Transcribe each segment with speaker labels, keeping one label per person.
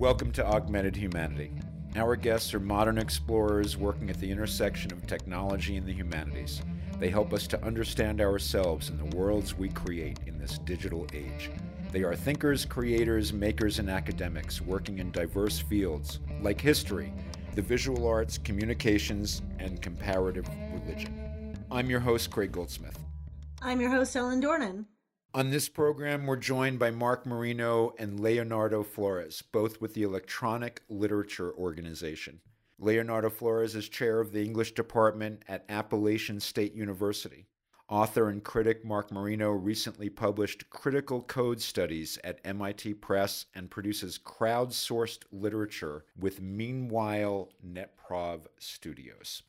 Speaker 1: Welcome to Augmented Humanity. Our guests are modern explorers working at the intersection of technology and the humanities. They help us to understand ourselves and the worlds we create in this digital age. They are thinkers, creators, makers, and academics working in diverse fields like history, the visual arts, communications, and comparative religion. I'm your host, Craig Goldsmith.
Speaker 2: I'm your host, Ellen Dornan.
Speaker 1: On this program, we're joined by Mark Marino and Leonardo Flores, both with the Electronic Literature Organization. Leonardo Flores is chair of the English department at Appalachian State University. Author and critic Mark Marino recently published critical code studies at MIT Press and produces crowdsourced literature with Meanwhile NetProv Studios.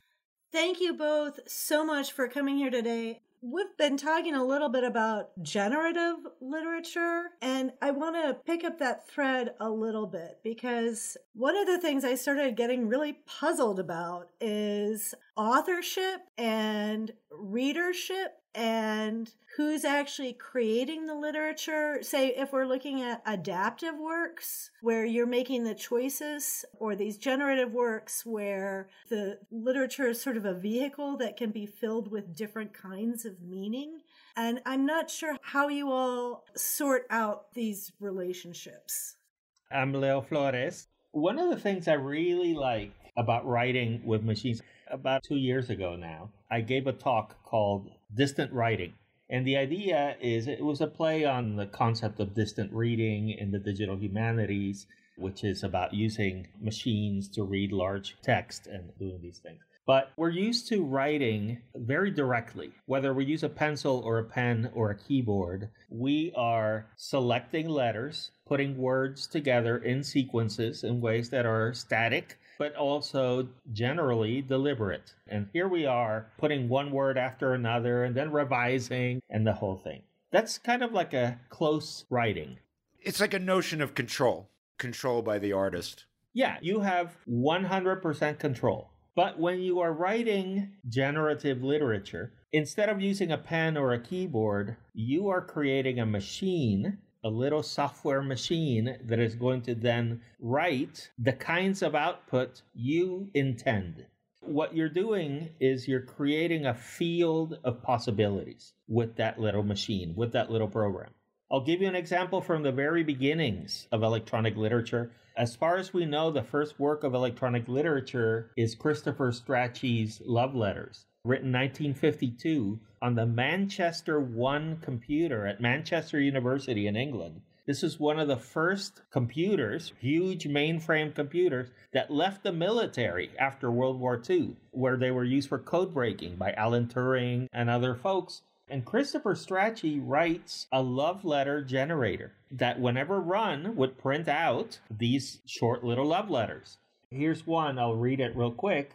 Speaker 2: Thank you both so much for coming here today. We've been talking a little bit about generative literature, and I want to pick up that thread a little bit because one of the things I started getting really puzzled about is authorship and readership and who's actually creating the literature. Say, if we're looking at adaptive works where you're making the choices, or these generative works where the literature is sort of a vehicle that can be filled with different kinds of meaning. And I'm not sure how you all sort out these relationships.
Speaker 3: I'm Leo Flores. One of the things I really like about writing with machines, about two years ago now, I gave a talk called Distant Writing. And the idea is it was a play on the concept of distant reading in the digital humanities, which is about using machines to read large text and doing these things. But we're used to writing very directly. Whether we use a pencil or a pen or a keyboard, we are selecting letters, putting words together in sequences in ways that are static but also generally deliberate. And here we are putting one word after another and then revising and the whole thing. That's kind of like a close writing.
Speaker 1: It's like a notion of control, control by the artist.
Speaker 3: Yeah, you have 100% control. But when you are writing generative literature, instead of using a pen or a keyboard, you are creating a machine a little software machine that is going to then write the kinds of output you intend. What you're doing is you're creating a field of possibilities with that little machine, with that little program. I'll give you an example from the very beginnings of electronic literature. As far as we know, the first work of electronic literature is Christopher Strachey's Love Letters written 1952 on the Manchester 1 computer at Manchester University in England. This is one of the first computers, huge mainframe computers, that left the military after World War II, where they were used for code breaking by Alan Turing and other folks. And Christopher Strachey writes a love letter generator that, whenever run, would print out these short little love letters. Here's one, I'll read it real quick.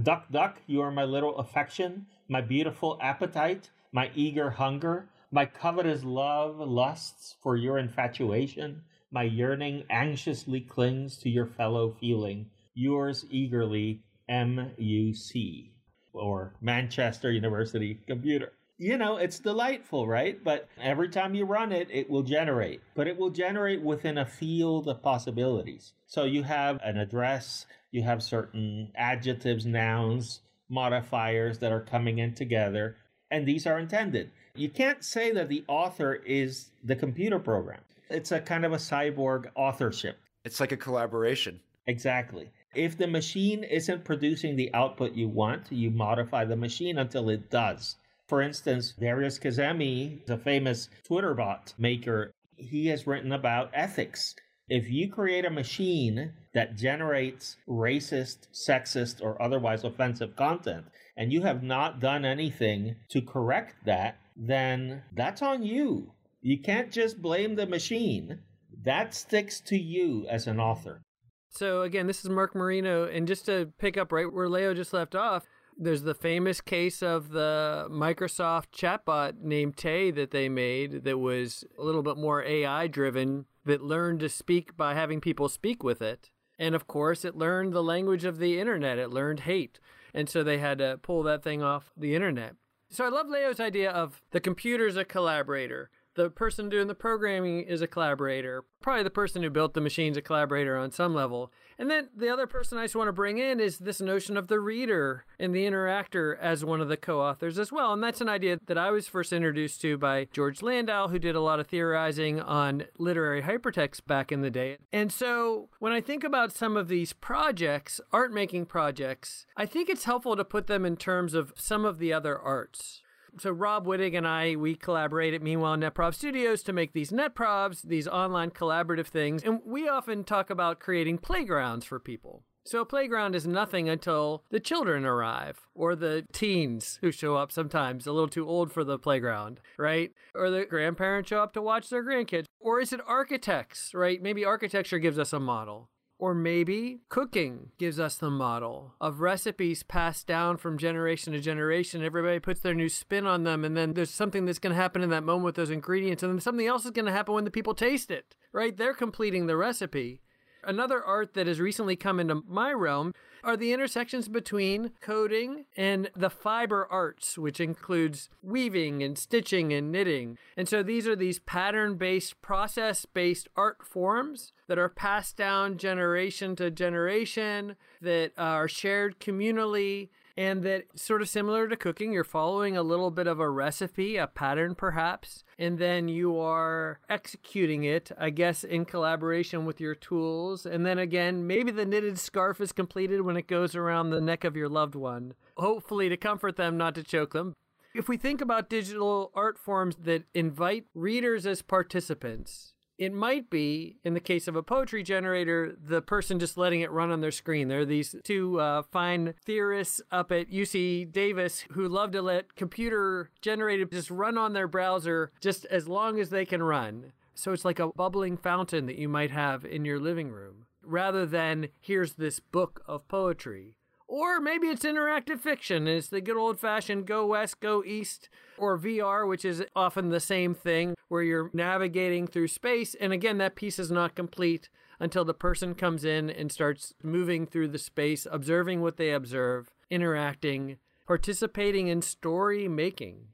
Speaker 3: Duck, duck, you are my little affection, my beautiful appetite, my eager hunger, my covetous love lusts for your infatuation, my yearning anxiously clings to your fellow feeling. Yours eagerly, MUC, or Manchester University Computer. You know, it's delightful, right? But every time you run it, it will generate, but it will generate within a field of possibilities. So you have an address, you have certain adjectives, nouns, modifiers that are coming in together, and these are intended. You can't say that the author is the computer program. It's a kind of a cyborg authorship.
Speaker 1: It's like a collaboration.
Speaker 3: Exactly. If the machine isn't producing the output you want, you modify the machine until it does. For instance, Darius Kazemi, the famous Twitter bot maker, he has written about ethics if you create a machine that generates racist, sexist, or otherwise offensive content, and you have not done anything to correct that, then that's on you. You can't just blame the machine. That sticks to you as an author.
Speaker 4: So, again, this is Mark Marino. And just to pick up right where Leo just left off, there's the famous case of the Microsoft chatbot named Tay that they made that was a little bit more AI driven that learned to speak by having people speak with it. And of course, it learned the language of the internet, it learned hate. And so they had to pull that thing off the internet. So I love Leo's idea of the computer's a collaborator. The person doing the programming is a collaborator. Probably the person who built the machine's a collaborator on some level. And then the other person I just want to bring in is this notion of the reader and the interactor as one of the co authors as well. And that's an idea that I was first introduced to by George Landow, who did a lot of theorizing on literary hypertext back in the day. And so when I think about some of these projects, art making projects, I think it's helpful to put them in terms of some of the other arts so Rob Wittig and I we collaborate at Meanwhile NetProv Studios to make these NetProvs, these online collaborative things, and we often talk about creating playgrounds for people. So a playground is nothing until the children arrive or the teens who show up sometimes a little too old for the playground, right? Or the grandparents show up to watch their grandkids. Or is it architects, right? Maybe architecture gives us a model. Or maybe cooking gives us the model of recipes passed down from generation to generation. Everybody puts their new spin on them, and then there's something that's going to happen in that moment with those ingredients, and then something else is going to happen when the people taste it, right? They're completing the recipe. Another art that has recently come into my realm are the intersections between coding and the fiber arts, which includes weaving and stitching and knitting. And so these are these pattern based, process based art forms that are passed down generation to generation, that are shared communally, and that sort of similar to cooking, you're following a little bit of a recipe, a pattern perhaps, and then you are executing it, I guess, in collaboration with your tools. And then again, maybe the knitted scarf is completed when it goes around the neck of your loved one, hopefully to comfort them, not to choke them. If we think about digital art forms that invite readers as participants, it might be, in the case of a poetry generator, the person just letting it run on their screen. There are these two uh, fine theorists up at UC Davis who love to let computer generated just run on their browser just as long as they can run. So it's like a bubbling fountain that you might have in your living room, rather than here's this book of poetry. Or maybe it's interactive fiction. It's the good old fashioned go west, go east, or VR, which is often the same thing, where you're navigating through space. And again, that piece is not complete until the person comes in and starts moving through the space, observing what they observe, interacting, participating in story making.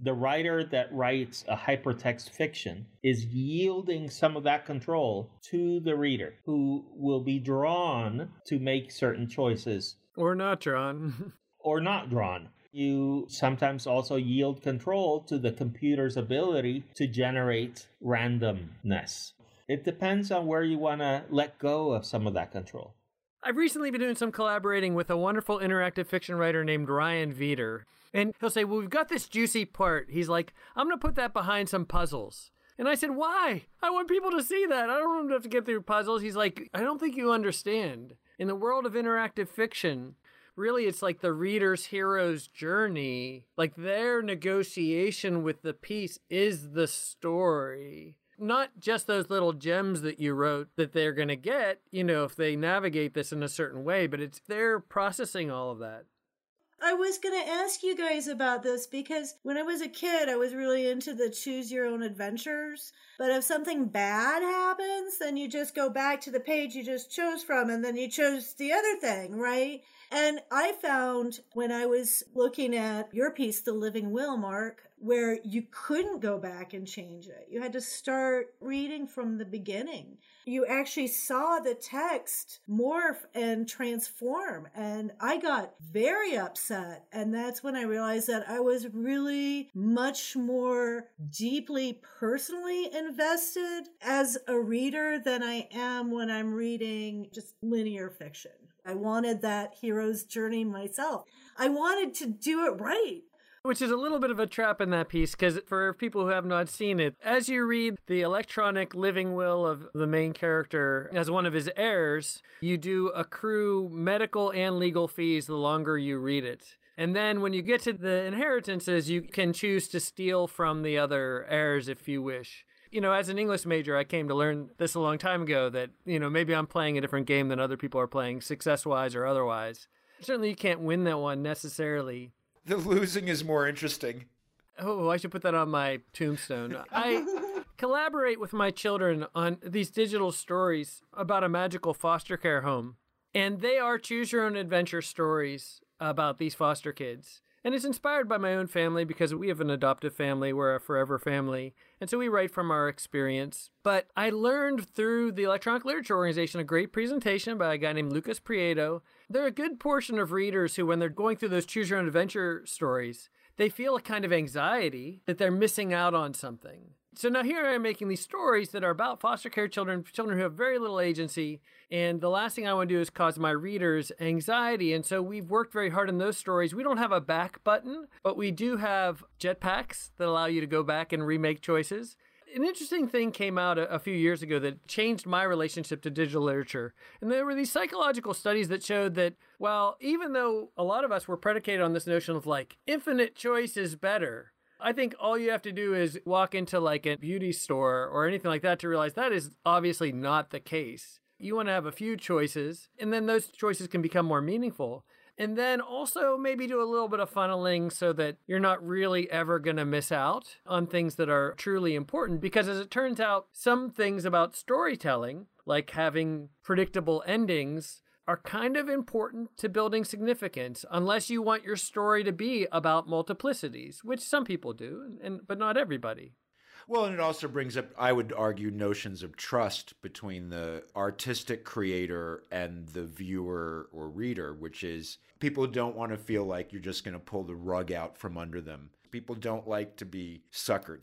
Speaker 3: The writer that writes a hypertext fiction is yielding some of that control to the reader, who will be drawn to make certain choices
Speaker 4: or not drawn.
Speaker 3: or not drawn. You sometimes also yield control to the computer's ability to generate randomness. It depends on where you want to let go of some of that control.
Speaker 4: I've recently been doing some collaborating with a wonderful interactive fiction writer named Ryan Veeder. And he'll say, Well, we've got this juicy part. He's like, I'm going to put that behind some puzzles. And I said, Why? I want people to see that. I don't want them to have to get through puzzles. He's like, I don't think you understand. In the world of interactive fiction, really it's like the reader's hero's journey. Like their negotiation with the piece is the story. Not just those little gems that you wrote that they're going to get, you know, if they navigate this in a certain way, but it's they're processing all of that.
Speaker 2: I was going to ask you guys about this because when I was a kid, I was really into the choose your own adventures. But if something bad happens, then you just go back to the page you just chose from and then you chose the other thing, right? And I found when I was looking at your piece, The Living Will, Mark, where you couldn't go back and change it. You had to start reading from the beginning. You actually saw the text morph and transform. And I got very upset. And that's when I realized that I was really much more deeply personally invested as a reader than I am when I'm reading just linear fiction. I wanted that hero's journey myself. I wanted to do it right.
Speaker 4: Which is a little bit of a trap in that piece, because for people who have not seen it, as you read the electronic living will of the main character as one of his heirs, you do accrue medical and legal fees the longer you read it. And then when you get to the inheritances, you can choose to steal from the other heirs if you wish. You know, as an English major, I came to learn this a long time ago that, you know, maybe I'm playing a different game than other people are playing, success wise or otherwise. Certainly, you can't win that one necessarily
Speaker 1: the losing is more interesting.
Speaker 4: Oh, I should put that on my tombstone. I collaborate with my children on these digital stories about a magical foster care home. And they are choose your own adventure stories about these foster kids. And it's inspired by my own family because we have an adoptive family. We're a forever family. And so we write from our experience. But I learned through the Electronic Literature Organization a great presentation by a guy named Lucas Prieto. There are a good portion of readers who, when they're going through those choose your own adventure stories, they feel a kind of anxiety that they're missing out on something. So now here I am making these stories that are about foster care children, children who have very little agency. And the last thing I want to do is cause my readers anxiety. And so we've worked very hard in those stories. We don't have a back button, but we do have jetpacks that allow you to go back and remake choices an interesting thing came out a, a, few years ago that changed my relationship to digital literature. And there were these psychological studies that showed that, well, even though a lot of us were predicated on this notion of like infinite choice is better, I think all you have to do is walk into like a beauty store or anything like that to realize that is obviously not the case. You want to have a few choices, and then those choices can become more meaningful. And then also maybe do a little bit of funneling so that you're not really ever going to miss out on things that are truly important. Because as it turns out, some things about storytelling, like having predictable endings, are kind of important to building significance unless you want your story to be about multiplicities, which some people do, and but not everybody.
Speaker 1: Well, and it also brings up, I would argue, notions of trust between the artistic creator and the viewer or reader, which is people don't want to feel like you're just going to pull the rug out from under them. People don't like to be suckered.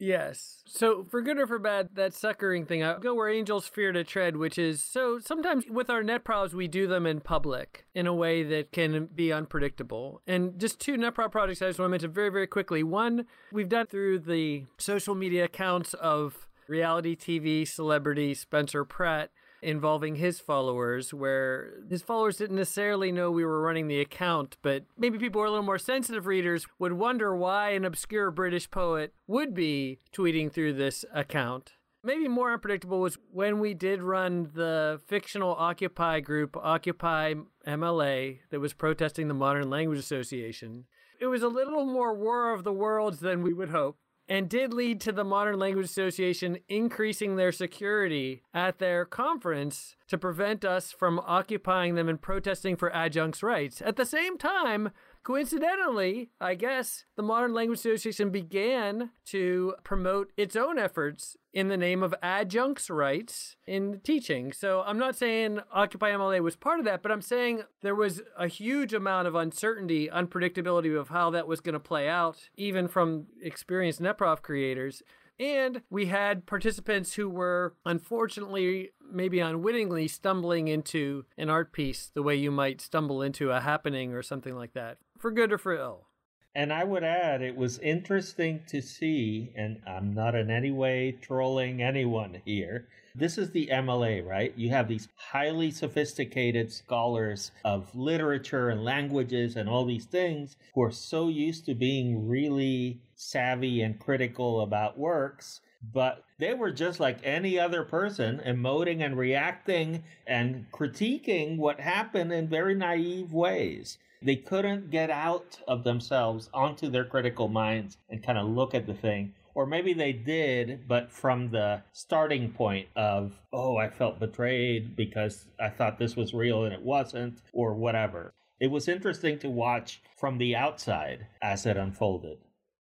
Speaker 4: Yes. So for good or for bad, that suckering thing, I go where angels fear to tread, which is so sometimes with our NetProvs, we do them in public in a way that can be unpredictable. And just two NetProv projects I just want to mention very, very quickly. One, we've done through the social media accounts of reality TV celebrity Spencer Pratt involving his followers, where his followers didn't necessarily know we were running the account, but maybe people who are a little more sensitive readers would wonder why an obscure British poet would be tweeting through this account. Maybe more unpredictable was when we did run the fictional Occupy group, Occupy MLA, that was protesting the Modern Language Association. It was a little more War of the Worlds than we would hope and did lead to the Modern Language Association increasing their security at their conference to prevent us from occupying them and protesting for adjuncts' rights. At the same time, Coincidentally, I guess the Modern Language Association began to promote its own efforts in the name of adjuncts rights in teaching. So I'm not saying Occupy MLA was part of that, but I'm saying there was a huge amount of uncertainty, unpredictability of how that was going to play out, even from experienced NetProv creators. And we had participants who were unfortunately, maybe unwittingly, stumbling into an art piece the way you might stumble into a happening or something like that, for good or for ill.
Speaker 3: And I would add, it was interesting to see, and I'm not in any way trolling anyone here. This is the MLA, right? You have these highly sophisticated scholars of literature and languages and all these things who are so used to being really savvy and critical about works, but they were just like any other person, emoting and reacting and critiquing what happened in very naive ways. They couldn't get out of themselves onto their critical minds and kind of look at the thing. Or maybe they did, but from the starting point of, oh, I felt betrayed because I thought this was real and it wasn't, or whatever. It was interesting to watch from the outside as it unfolded.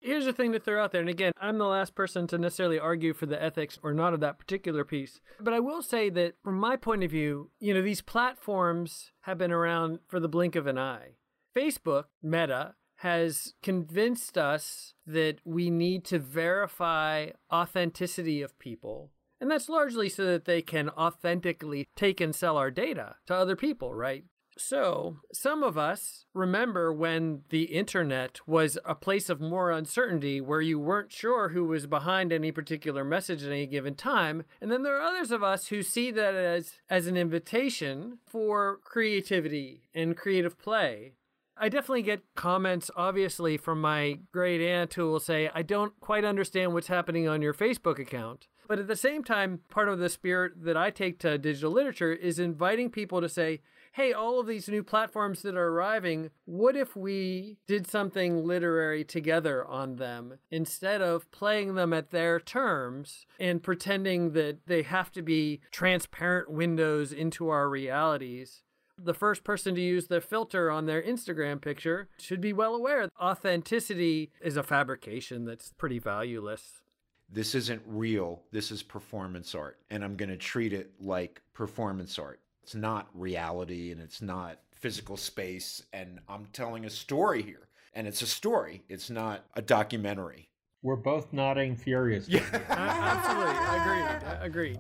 Speaker 4: Here's the thing to throw out there, and again, I'm the last person to necessarily argue for the ethics or not of that particular piece. But I will say that from my point of view, you know, these platforms have been around for the blink of an eye. Facebook, Meta, has convinced us that we need to verify authenticity of people. And that's largely so that they can authentically take and sell our data to other people, right? So, some of us remember when the internet was a place of more uncertainty where you weren't sure who was behind any particular message at any given time. And then there are others of us who see that as, as an invitation for creativity and creative play. I definitely get comments, obviously, from my great aunt who will say, I don't quite understand what's happening on your Facebook account. But at the same time, part of the spirit that I take to digital literature is inviting people to say, hey, all of these new platforms that are arriving, what if we did something literary together on them instead of playing them at their terms and pretending that they have to be transparent windows into our realities? The first person to use the filter on their Instagram picture should be well aware authenticity is a fabrication that's pretty valueless.
Speaker 1: This isn't real. This is performance art. And I'm going to treat it like performance art. It's not reality and it's not physical space. And I'm telling a story here. And it's a story, it's not a documentary.
Speaker 3: We're both nodding furiously.
Speaker 4: Yeah. Absolutely. Agreed. Agreed.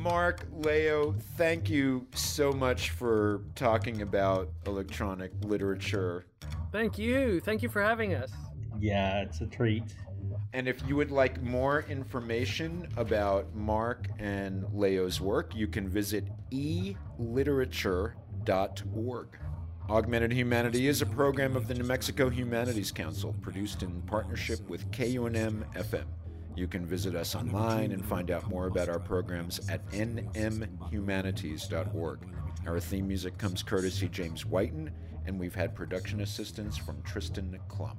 Speaker 1: Mark, Leo, thank you so much for talking about electronic literature.
Speaker 4: Thank you. Thank you for having us.
Speaker 3: Yeah, it's a treat.
Speaker 1: And if you would like more information about Mark and Leo's work, you can visit eliterature.org. Augmented Humanity is a program of the New Mexico Humanities Council, produced in partnership with KUNM FM. You can visit us online and find out more about our programs at nmhumanities.org. Our theme music comes courtesy James Whiten, and we've had production assistance from Tristan Klum.